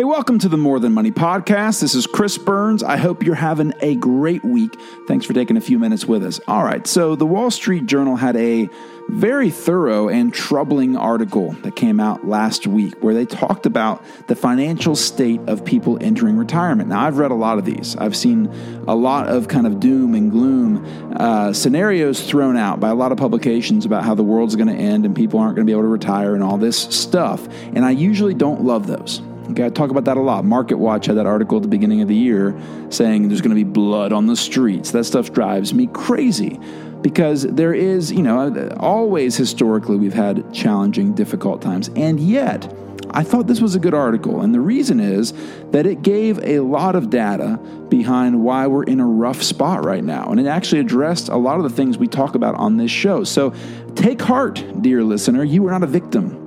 Hey, welcome to the More Than Money podcast. This is Chris Burns. I hope you're having a great week. Thanks for taking a few minutes with us. All right, so the Wall Street Journal had a very thorough and troubling article that came out last week where they talked about the financial state of people entering retirement. Now, I've read a lot of these, I've seen a lot of kind of doom and gloom uh, scenarios thrown out by a lot of publications about how the world's going to end and people aren't going to be able to retire and all this stuff. And I usually don't love those. Okay, I talk about that a lot. Market Watch had that article at the beginning of the year saying there's going to be blood on the streets. That stuff drives me crazy because there is, you know, always historically we've had challenging, difficult times. And yet, I thought this was a good article. And the reason is that it gave a lot of data behind why we're in a rough spot right now. And it actually addressed a lot of the things we talk about on this show. So take heart, dear listener. You are not a victim.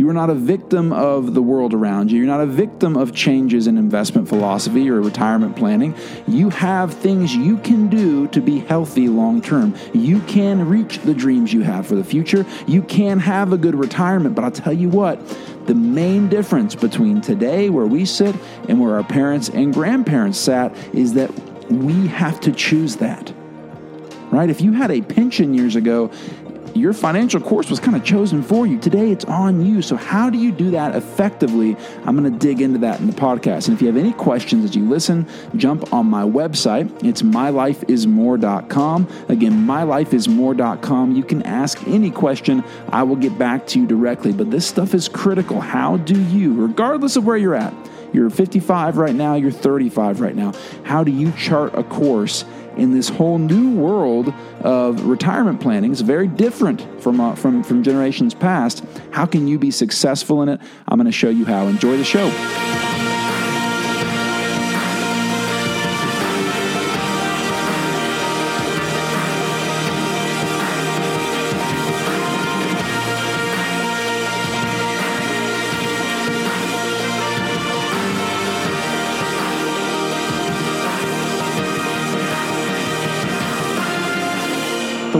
You are not a victim of the world around you. You're not a victim of changes in investment philosophy or retirement planning. You have things you can do to be healthy long term. You can reach the dreams you have for the future. You can have a good retirement. But I'll tell you what, the main difference between today, where we sit, and where our parents and grandparents sat, is that we have to choose that right? If you had a pension years ago, your financial course was kind of chosen for you. Today it's on you. So, how do you do that effectively? I'm going to dig into that in the podcast. And if you have any questions as you listen, jump on my website. It's mylifeismore.com. Again, mylifeismore.com. You can ask any question, I will get back to you directly. But this stuff is critical. How do you, regardless of where you're at, you're 55 right now, you're 35 right now, how do you chart a course? In this whole new world of retirement planning. It's very different from, uh, from, from generations past. How can you be successful in it? I'm going to show you how. Enjoy the show.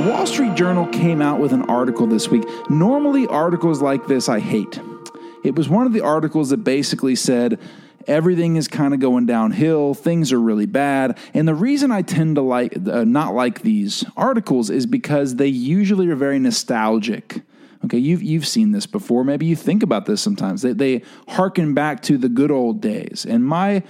Wall Street Journal came out with an article this week. Normally, articles like this I hate. It was one of the articles that basically said, everything is kind of going downhill things are really bad. And the reason i tend to like uh, not like these articles is because they usually are very nostalgic. Okay you've, you've seen this before. Maybe you think about this sometimes. They, they harken back to the good old days. And my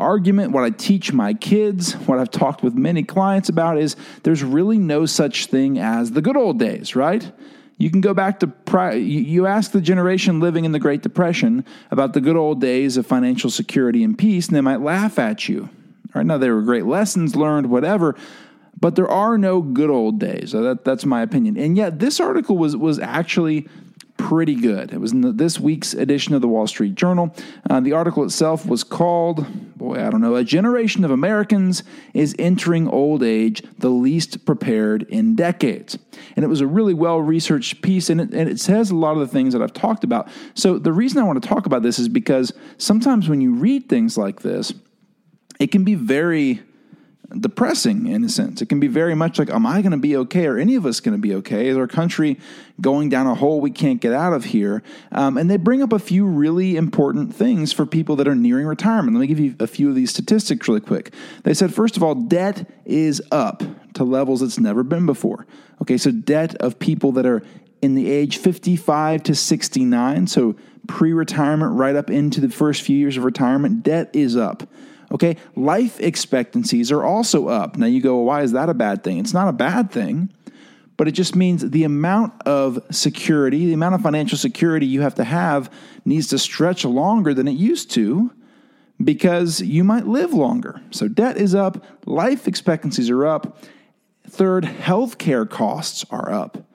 argument, what I teach my kids, what I've talked with many clients about is there's really no such thing as the good old days, right? You can go back to pri- you ask the generation living in the Great Depression about the good old days of financial security and peace, and they might laugh at you. Right now, there were great lessons learned, whatever, but there are no good old days. So that, that's my opinion. And yet, this article was was actually pretty good. It was in the, this week's edition of the Wall Street Journal. Uh, the article itself was called, I don't know, A Generation of Americans is Entering Old Age the Least Prepared in Decades. And it was a really well researched piece, and it, and it says a lot of the things that I've talked about. So the reason I want to talk about this is because sometimes when you read things like this, it can be very depressing in a sense. It can be very much like, am I going to be okay? Are any of us going to be okay? Is our country going down a hole we can't get out of here? Um, and they bring up a few really important things for people that are nearing retirement. Let me give you a few of these statistics really quick. They said, first of all, debt is up to levels it's never been before. Okay, so debt of people that are in the age 55 to 69, so pre retirement right up into the first few years of retirement, debt is up. Okay, life expectancies are also up. Now you go, well, why is that a bad thing? It's not a bad thing, but it just means the amount of security, the amount of financial security you have to have needs to stretch longer than it used to because you might live longer. So debt is up, life expectancies are up. Third, healthcare costs are up.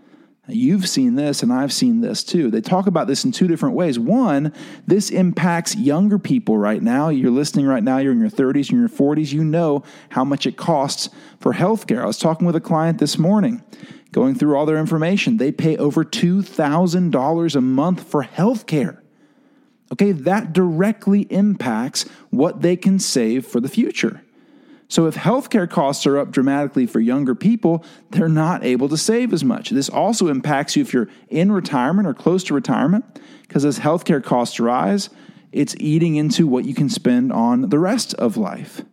You've seen this, and I've seen this too. They talk about this in two different ways. One, this impacts younger people right now. You're listening right now, you're in your 30s, you're in your 40s, you know how much it costs for healthcare. I was talking with a client this morning, going through all their information. They pay over $2,000 a month for healthcare. Okay, that directly impacts what they can save for the future. So, if healthcare costs are up dramatically for younger people, they're not able to save as much. This also impacts you if you're in retirement or close to retirement, because as healthcare costs rise, it's eating into what you can spend on the rest of life.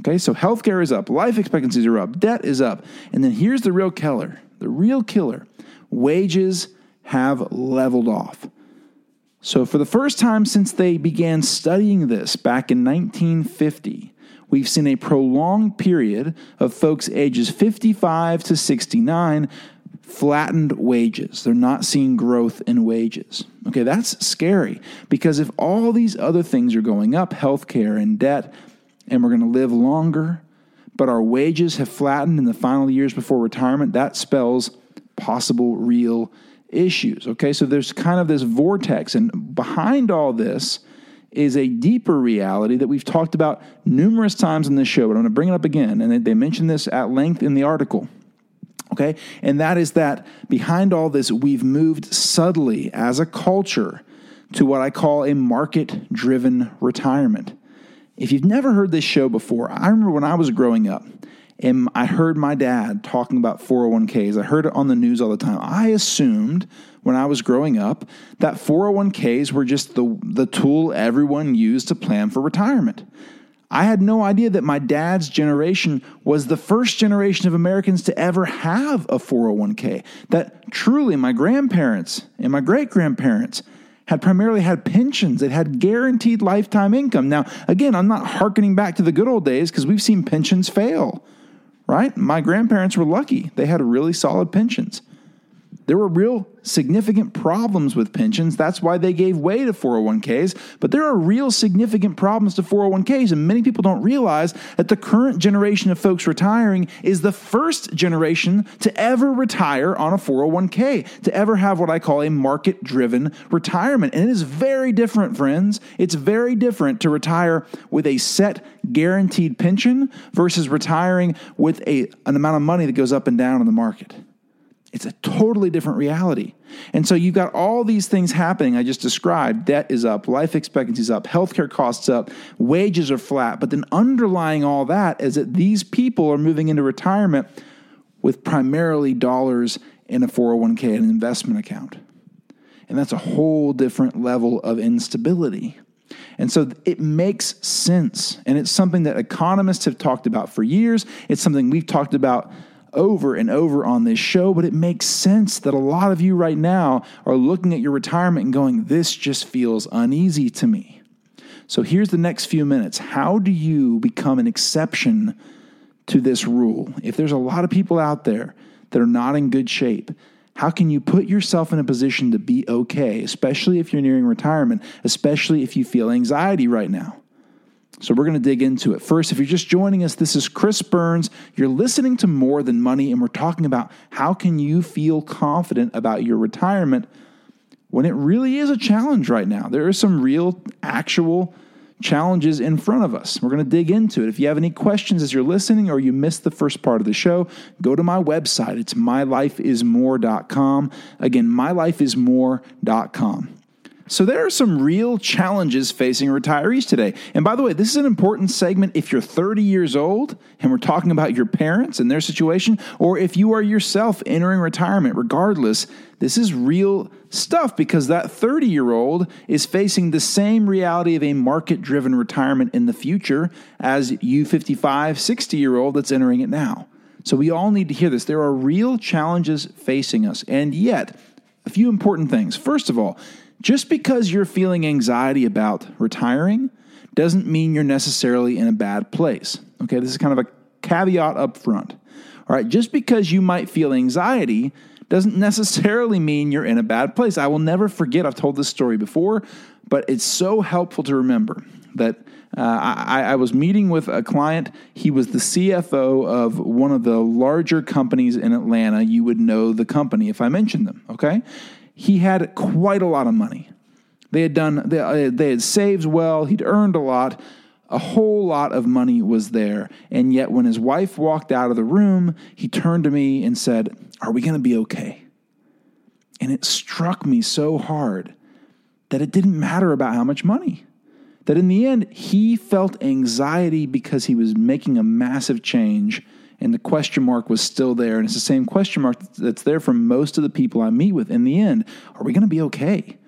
Okay, so healthcare is up, life expectancies are up, debt is up. And then here's the real killer the real killer wages have leveled off. So, for the first time since they began studying this back in 1950, we've seen a prolonged period of folks ages 55 to 69 flattened wages. They're not seeing growth in wages. Okay, that's scary because if all these other things are going up, healthcare and debt, and we're going to live longer, but our wages have flattened in the final years before retirement, that spells possible real issues. Okay, so there's kind of this vortex, and behind all this is a deeper reality that we've talked about numerous times in this show, but I'm going to bring it up again. And they mention this at length in the article. Okay, and that is that behind all this, we've moved subtly as a culture to what I call a market driven retirement. If you've never heard this show before, I remember when I was growing up and I heard my dad talking about 401ks. I heard it on the news all the time. I assumed when I was growing up that 401ks were just the, the tool everyone used to plan for retirement. I had no idea that my dad's generation was the first generation of Americans to ever have a 401k. That truly my grandparents and my great grandparents had primarily had pensions that had guaranteed lifetime income. Now, again, I'm not harkening back to the good old days because we've seen pensions fail right? My grandparents were lucky. They had really solid pensions. There were real significant problems with pensions. That's why they gave way to 401ks. But there are real significant problems to 401ks. And many people don't realize that the current generation of folks retiring is the first generation to ever retire on a 401k, to ever have what I call a market driven retirement. And it is very different, friends. It's very different to retire with a set guaranteed pension versus retiring with a, an amount of money that goes up and down in the market. It's a totally different reality. And so you've got all these things happening I just described. Debt is up, life expectancy is up, healthcare costs up, wages are flat. But then underlying all that is that these people are moving into retirement with primarily dollars in a 401k and an investment account. And that's a whole different level of instability. And so it makes sense. And it's something that economists have talked about for years. It's something we've talked about over and over on this show, but it makes sense that a lot of you right now are looking at your retirement and going, This just feels uneasy to me. So here's the next few minutes. How do you become an exception to this rule? If there's a lot of people out there that are not in good shape, how can you put yourself in a position to be okay, especially if you're nearing retirement, especially if you feel anxiety right now? So we're going to dig into it. First, if you're just joining us, this is Chris Burns. You're listening to More Than Money, and we're talking about how can you feel confident about your retirement when it really is a challenge right now. There are some real, actual challenges in front of us. We're going to dig into it. If you have any questions as you're listening or you missed the first part of the show, go to my website. It's mylifeismore.com. Again, mylifeismore.com. So there are some real challenges facing retirees today. And by the way, this is an important segment if you're 30 years old and we're talking about your parents and their situation, or if you are yourself entering retirement, regardless, this is real stuff because that 30 year old is facing the same reality of a market driven retirement in the future as you 55, 60 year old that's entering it now. So we all need to hear this. There are real challenges facing us. And yet, a few important things. First of all, just because you're feeling anxiety about retiring doesn't mean you're necessarily in a bad place. Okay, this is kind of a caveat up front. All right, just because you might feel anxiety doesn't necessarily mean you're in a bad place. I will never forget, I've told this story before, but it's so helpful to remember that uh, I, I, was meeting with a client. He was the CFO of one of the larger companies in Atlanta. You would know the company if I mentioned them, okay? He had quite a lot of money. They had done, they, uh, they had saved well, he'd earned a lot. A whole lot of money was there. And yet, when his wife walked out of the room, he turned to me and said, Are we going to be okay? And it struck me so hard that it didn't matter about how much money. That in the end, he felt anxiety because he was making a massive change and the question mark was still there. And it's the same question mark that's there for most of the people I meet with in the end. Are we going to be okay?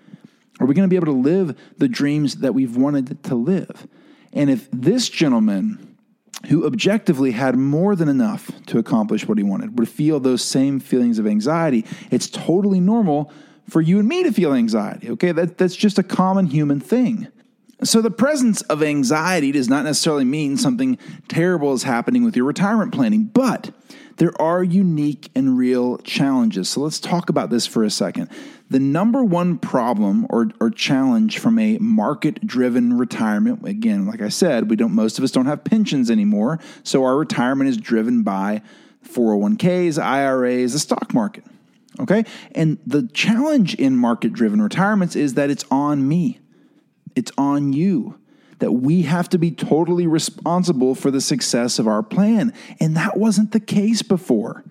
Are we going to be able to live the dreams that we've wanted to live? And if this gentleman, who objectively had more than enough to accomplish what he wanted, would feel those same feelings of anxiety, it's totally normal for you and me to feel anxiety. Okay, that, that's just a common human thing. So, the presence of anxiety does not necessarily mean something terrible is happening with your retirement planning, but there are unique and real challenges. So, let's talk about this for a second. The number one problem or, or challenge from a market driven retirement, again, like I said, we don't, most of us don't have pensions anymore. So, our retirement is driven by 401ks, IRAs, the stock market. Okay. And the challenge in market driven retirements is that it's on me, it's on you. That we have to be totally responsible for the success of our plan. And that wasn't the case before.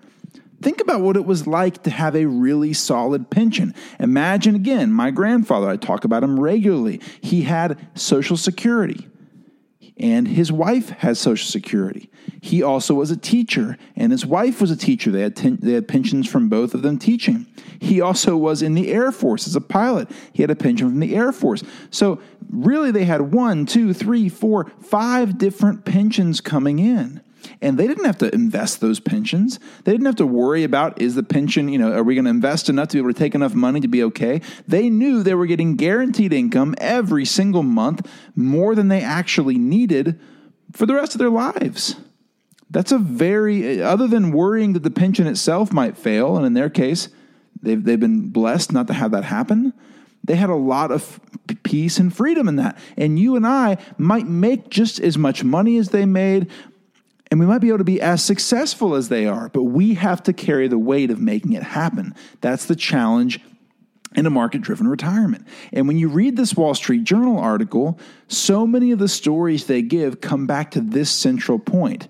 Think about what it was like to have a really solid pension. Imagine again, my grandfather, I talk about him regularly. He had Social Security and his wife has Social Security. He also was a teacher, and his wife was a teacher. They had, ten, they had pensions from both of them teaching. He also was in the Air Force as a pilot. He had a pension from the Air Force. So, really, they had one, two, three, four, five different pensions coming in. And they didn't have to invest those pensions. They didn't have to worry about is the pension, you know, are we going to invest enough to be able to take enough money to be okay? They knew they were getting guaranteed income every single month, more than they actually needed for the rest of their lives. That's a very, other than worrying that the pension itself might fail, and in their case, they've, they've been blessed not to have that happen. They had a lot of peace and freedom in that. And you and I might make just as much money as they made, and we might be able to be as successful as they are, but we have to carry the weight of making it happen. That's the challenge in a market driven retirement. And when you read this Wall Street Journal article, so many of the stories they give come back to this central point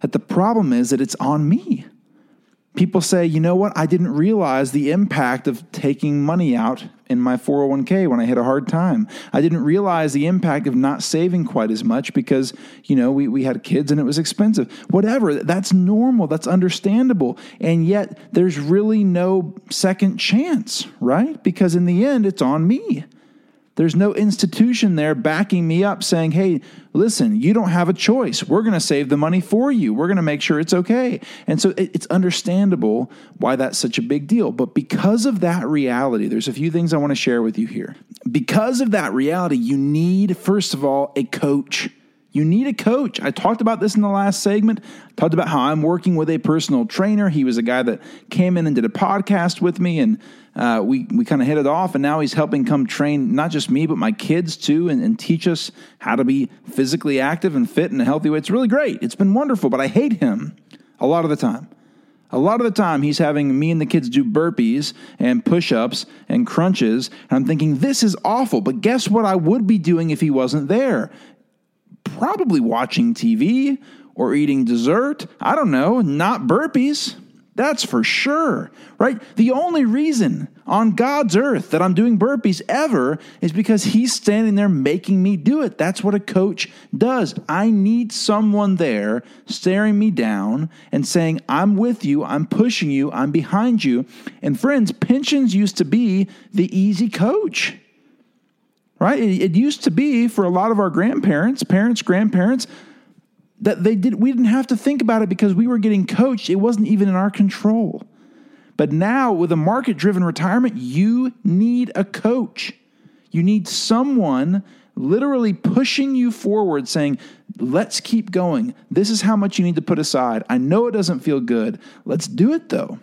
that the problem is that it's on me people say, you know what, I didn't realize the impact of taking money out in my 401k when I hit a hard time. I didn't realize the impact of not saving quite as much because, you know, we, we had kids and it was expensive. Whatever, that's normal, that's understandable. And yet there's really no second chance, right? Because in the end, it's on me. There's no institution there backing me up saying, hey, listen, you don't have a choice. We're going to save the money for you. We're going to make sure it's okay. And so it's understandable why that's such a big deal. But because of that reality, there's a few things I want to share with you here. Because of that reality, you need, first of all, a coach. You need a coach. I talked about this in the last segment. I talked about how I'm working with a personal trainer. He was a guy that came in and did a podcast with me, and uh, we we kind of hit it off. And now he's helping come train not just me but my kids too, and, and teach us how to be physically active and fit in a healthy way. It's really great. It's been wonderful, but I hate him a lot of the time. A lot of the time, he's having me and the kids do burpees and push ups and crunches. And I'm thinking, this is awful. But guess what I would be doing if he wasn't there? Probably watching TV or eating dessert. I don't know, not burpees. That's for sure, right? The only reason on God's earth that I'm doing burpees ever is because He's standing there making me do it. That's what a coach does. I need someone there staring me down and saying, I'm with you, I'm pushing you, I'm behind you. And friends, pensions used to be the easy coach right? It, used to be for a lot of our grandparents, parents, grandparents, that they did we didn't have to think about it because we were getting coached. It wasn't even in our control. But now with a market driven retirement, you need a coach. You need someone literally pushing you forward saying, "Let's keep going. This is how much you need to put aside. I know it doesn't feel good. Let's do it though."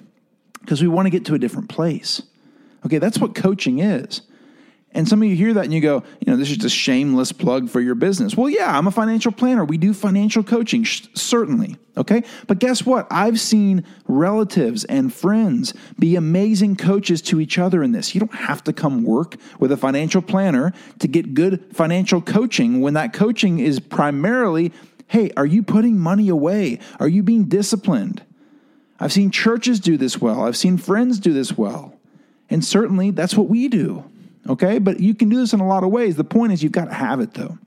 Because we want to get to a different place. Okay, that's what coaching is. And some of you hear that and you go, you know, this is just a shameless plug for your business. Well, yeah, I'm a financial planner. We do financial coaching, sh- certainly. Okay. But guess what? I've seen relatives and friends be amazing coaches to each other in this. You don't have to come work with a financial planner to get good financial coaching when that coaching is primarily hey, are you putting money away? Are you being disciplined? I've seen churches do this well, I've seen friends do this well. And certainly that's what we do. Okay, but you can do this in a lot of ways. The point is, you've got to have it though.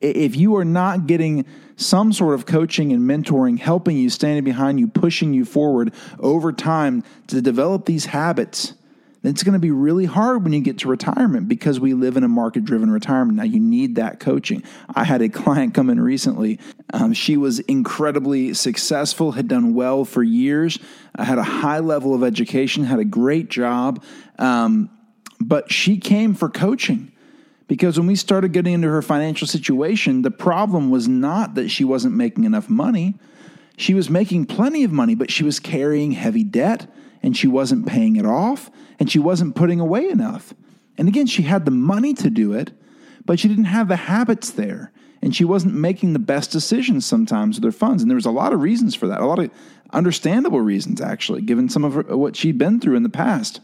If you are not getting some sort of coaching and mentoring, helping you, standing behind you, pushing you forward over time to develop these habits, then It's going to be really hard when you get to retirement because we live in a market driven retirement. Now, you need that coaching. I had a client come in recently. Um, she was incredibly successful, had done well for years, uh, had a high level of education, had a great job, um, but she came for coaching. Because when we started getting into her financial situation, the problem was not that she wasn't making enough money. She was making plenty of money, but she was carrying heavy debt and she wasn't paying it off and she wasn't putting away enough. And again, she had the money to do it, but she didn't have the habits there. And she wasn't making the best decisions sometimes with her funds. And there was a lot of reasons for that, a lot of understandable reasons, actually, given some of her, what she'd been through in the past.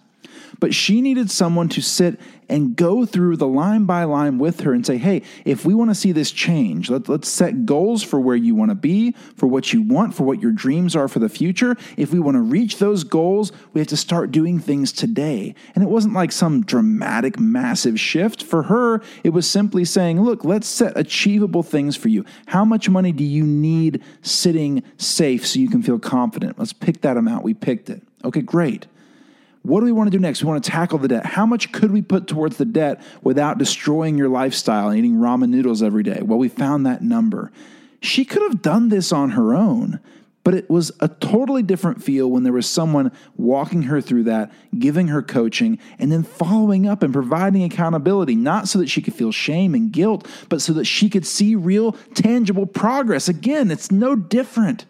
But she needed someone to sit and go through the line by line with her and say, hey, if we want to see this change, let, us set goals for where you want to be, for what you want, for what your dreams are for the future. If we want to reach those goals, we have to start doing things today. And it wasn't like some dramatic, massive shift. For her, it was simply saying, look, let's set achievable things for you. How much money do you need sitting safe so you can feel confident? Let's pick that amount. We picked it. Okay, great. What do we want to do next? We want to tackle the debt. How much could we put towards the debt without destroying your lifestyle and eating ramen noodles every day? Well, we found that number. She could have done this on her own, but it was a totally different feel when there was someone walking her through that, giving her coaching, and then following up and providing accountability, not so that she could feel shame and guilt, but so that she could see real, tangible progress. Again, it's no different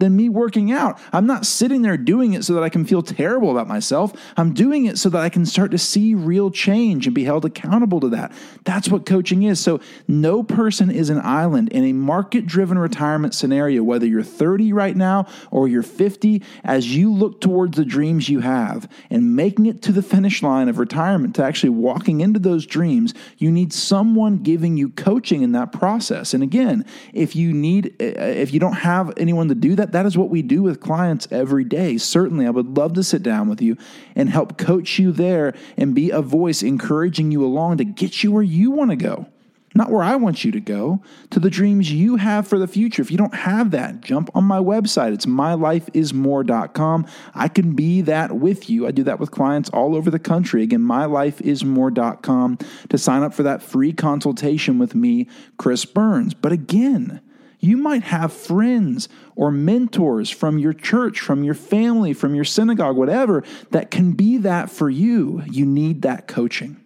than me working out. I'm not sitting there doing it so that I can feel terrible about myself. I'm doing it so that I can start to see real change and be held accountable to that. That's what coaching is. So, no person is an island in a market driven retirement scenario, whether you're 30 right now or you're 50, as you look towards the dreams you have and making it to the finish line of retirement, to actually walking into those dreams, you need someone giving you coaching in that process. And again, if you need, if you don't have anyone to do that, that is what we do with clients every day. Certainly, I would love to sit down with you and help coach you there and be a voice encouraging you along to get you where you want to go. Not where I want you to go, to the dreams you have for the future. If you don't have that, jump on my website. It's mylifeismore.com. I can be that with you. I do that with clients all over the country. Again, mylifeismore.com to sign up for that free consultation with me, Chris Burns. But again, you might have friends or mentors from your church, from your family, from your synagogue, whatever, that can be that for you. You need that coaching.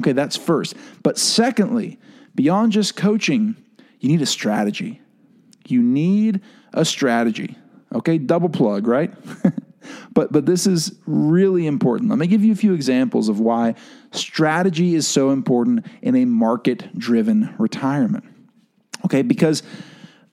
Okay, that's first. But secondly, beyond just coaching, you need a strategy. You need a strategy. Okay, double plug, right? but but this is really important. Let me give you a few examples of why strategy is so important in a market-driven retirement. Okay, because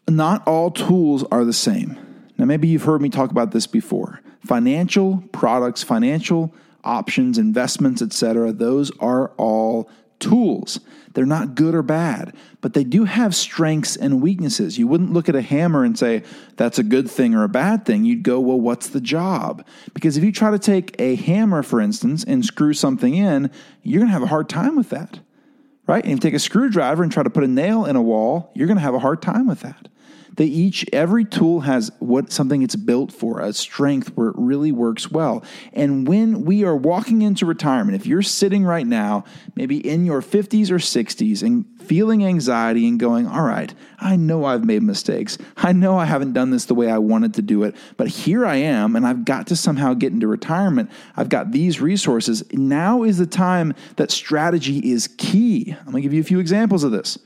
not all tools are the same. Now, maybe you've heard me talk about this before. Financial products, financial options, investments, etc., those are all tools. They're not good or bad, but they do have strengths and weaknesses. You wouldn't look at a hammer and say, that's a good thing or a bad thing. You'd go, well, what's the job? Because if you try to take a hammer, for instance, and screw something in, you're going to have a hard time with that, right? And you take a screwdriver and try to put a nail in a wall, you're going to have a hard time with that. They each every tool has what something it's built for, a strength where it really works well. And when we are walking into retirement, if you're sitting right now, maybe in your 50s or 60s and feeling anxiety and going, "All right, I know I've made mistakes. I know I haven't done this the way I wanted to do it, but here I am and I've got to somehow get into retirement. I've got these resources. Now is the time that strategy is key." I'm going to give you a few examples of this.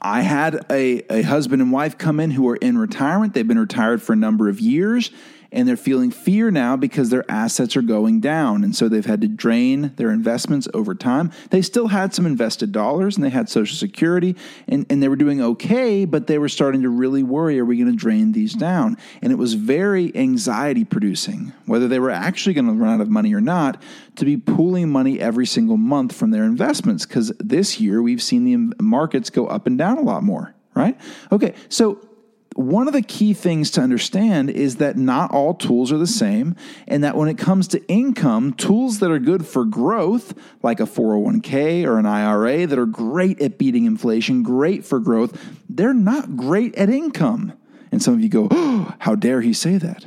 I had a, a husband and wife come in who are in retirement. They've been retired for a number of years and they're feeling fear now because their assets are going down. And so they've had to drain their investments over time. They still had some invested dollars and they had Social Security and, and they were doing okay, but they were starting to really worry are we going to drain these down? And it was very anxiety producing, whether they were actually going to run out of money or not, to be pooling money every single month from their investments. Because this year we've seen the markets go up and down a lot more right? Okay, so one of the key things to understand is that not all tools are the same, and that when it comes to income, tools that are good for growth, like a 401k or an IRA, that are great at beating inflation, great for growth, they're not great at income. And some of you go, oh, how dare he say that?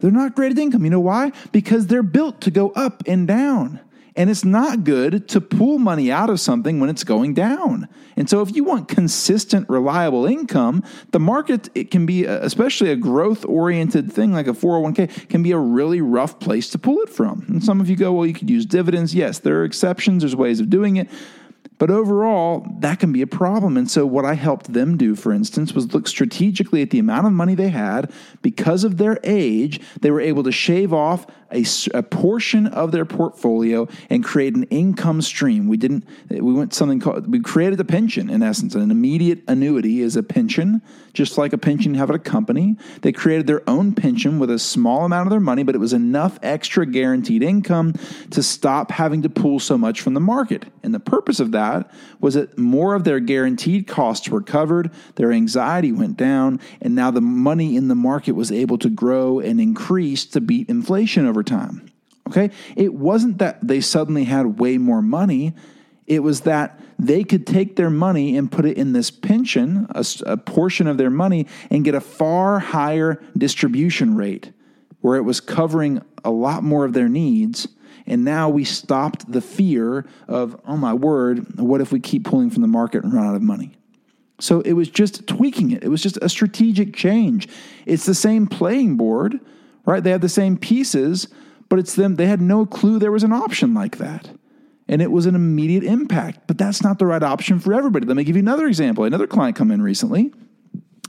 They're not great at income. You know why? Because they're built to go up and down. And it's not good to pull money out of something when it's going down. And so, if you want consistent, reliable income, the market it can be, uh, especially a growth-oriented thing like a 401k, can be a really rough place to pull it from. And some of you go, well, you could use dividends. Yes, there are exceptions. There's ways of doing it. But overall, that can be a problem. And so, what I helped them do, for instance, was look strategically at the amount of money they had. Because of their age, they were able to shave off a, a, portion of their portfolio and create an income stream. We didn't, we went something called, we created a pension in essence. An immediate annuity is a pension, just like a pension you have at a company. They created their own pension with a small amount of their money, but it was enough extra guaranteed income to stop having to pull so much from the market. And the purpose of that was that more of their guaranteed costs were covered, their anxiety went down, and now the money in the market was able to grow and increase to beat inflation over over time. Okay? It wasn't that they suddenly had way more money. It was that they could take their money and put it in this pension, a, a, portion of their money, and get a far higher distribution rate where it was covering a lot more of their needs. And now we stopped the fear of, oh my word, what if we keep pulling from the market and run out of money? So it was just tweaking it. It was just a strategic change. It's the same playing board, right? They had the same pieces, but it's them. They had no clue there was an option like that. And it was an immediate impact, but that's not the right option for everybody. Let me give you another example. Another client come in recently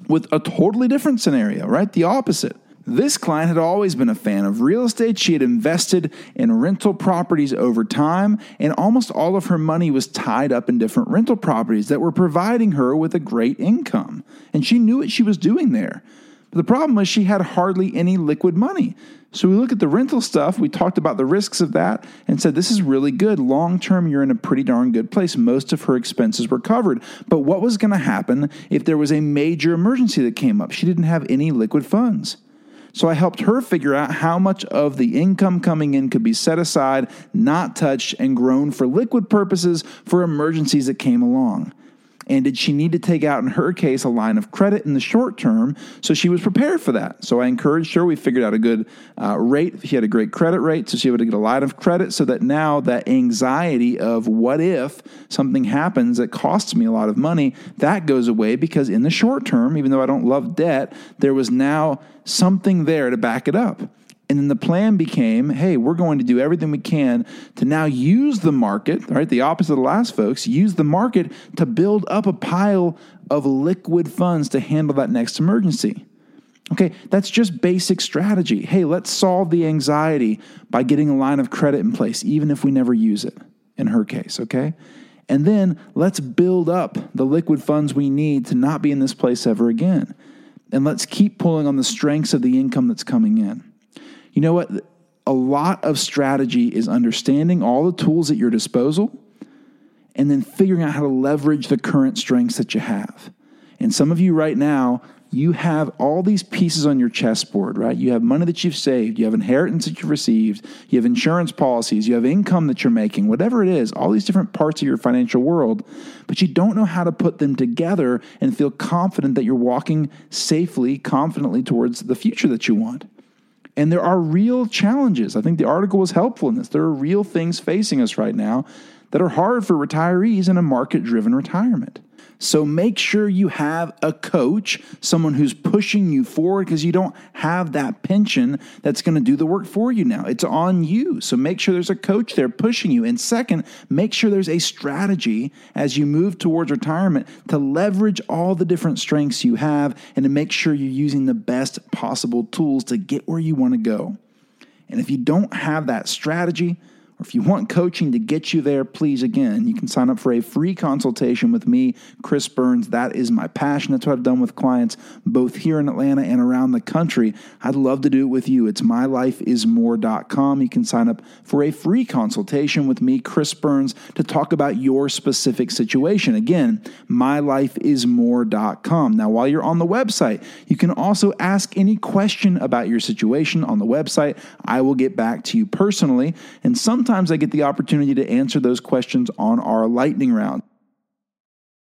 with a totally different scenario, right? The opposite. This client had always been a fan of real estate. She had invested in rental properties over time, and almost all of her money was tied up in different rental properties that were providing her with a great income. And she knew what she was doing there. But the problem was she had hardly any liquid money. So we look at the rental stuff, we talked about the risks of that and said this is really good. Long term, you're in a pretty darn good place. Most of her expenses were covered. But what was going to happen if there was a major emergency that came up? She didn't have any liquid funds. So I helped her figure out how much of the income coming in could be set aside, not touched, and grown for liquid purposes for emergencies that came along. And did she need to take out, in her case, a line of credit in the short term? So she was prepared for that. So I encouraged her. We figured out a good uh, rate. She had a great credit rate, so she was able to get a line of credit so that now that anxiety of what if something happens that costs me a lot of money, that goes away because in the short term, even though I don't love debt, there was now something there to back it up. And then the plan became hey, we're going to do everything we can to now use the market, right? The opposite of the last folks, use the market to build up a pile of liquid funds to handle that next emergency. Okay, that's just basic strategy. Hey, let's solve the anxiety by getting a line of credit in place, even if we never use it, in her case, okay? And then let's build up the liquid funds we need to not be in this place ever again. And let's keep pulling on the strengths of the income that's coming in. You know what? A lot of strategy is understanding all the tools at your disposal and then figuring out how to leverage the current strengths that you have. And some of you right now, you have all these pieces on your chessboard, right? You have money that you've saved, you have inheritance that you've received, you have insurance policies, you have income that you're making, whatever it is, all these different parts of your financial world, but you don't know how to put them together and feel confident that you're walking safely, confidently towards the future that you want. And there are real challenges. I think the article was helpful in this. There are real things facing us right now that are hard for retirees in a market driven retirement. So make sure you have a coach, someone who's pushing you forward because you don't have that pension that's going to do the work for you now. It's on you. So make sure there's a coach there pushing you. And second, make sure there's a strategy as you move towards retirement to leverage all the different strengths you have and to make sure you're using the best possible tools to get where you want to go. And if you don't have that strategy, or if you want coaching to get you there, please, again, you can sign up for a free consultation with me, Chris Burns. That is my passion. That's what I've done with clients both here in Atlanta and around the country. I'd love to do it with you. It's mylifeismore.com. You can sign up for a free consultation with me, Chris Burns, to talk about your specific situation. Again, mylifeismore.com. Now, while you're on the website, you can also ask any question about your situation on the website. I will get back to you personally. And sometimes sometimes I get the opportunity to answer those questions on our lightning round.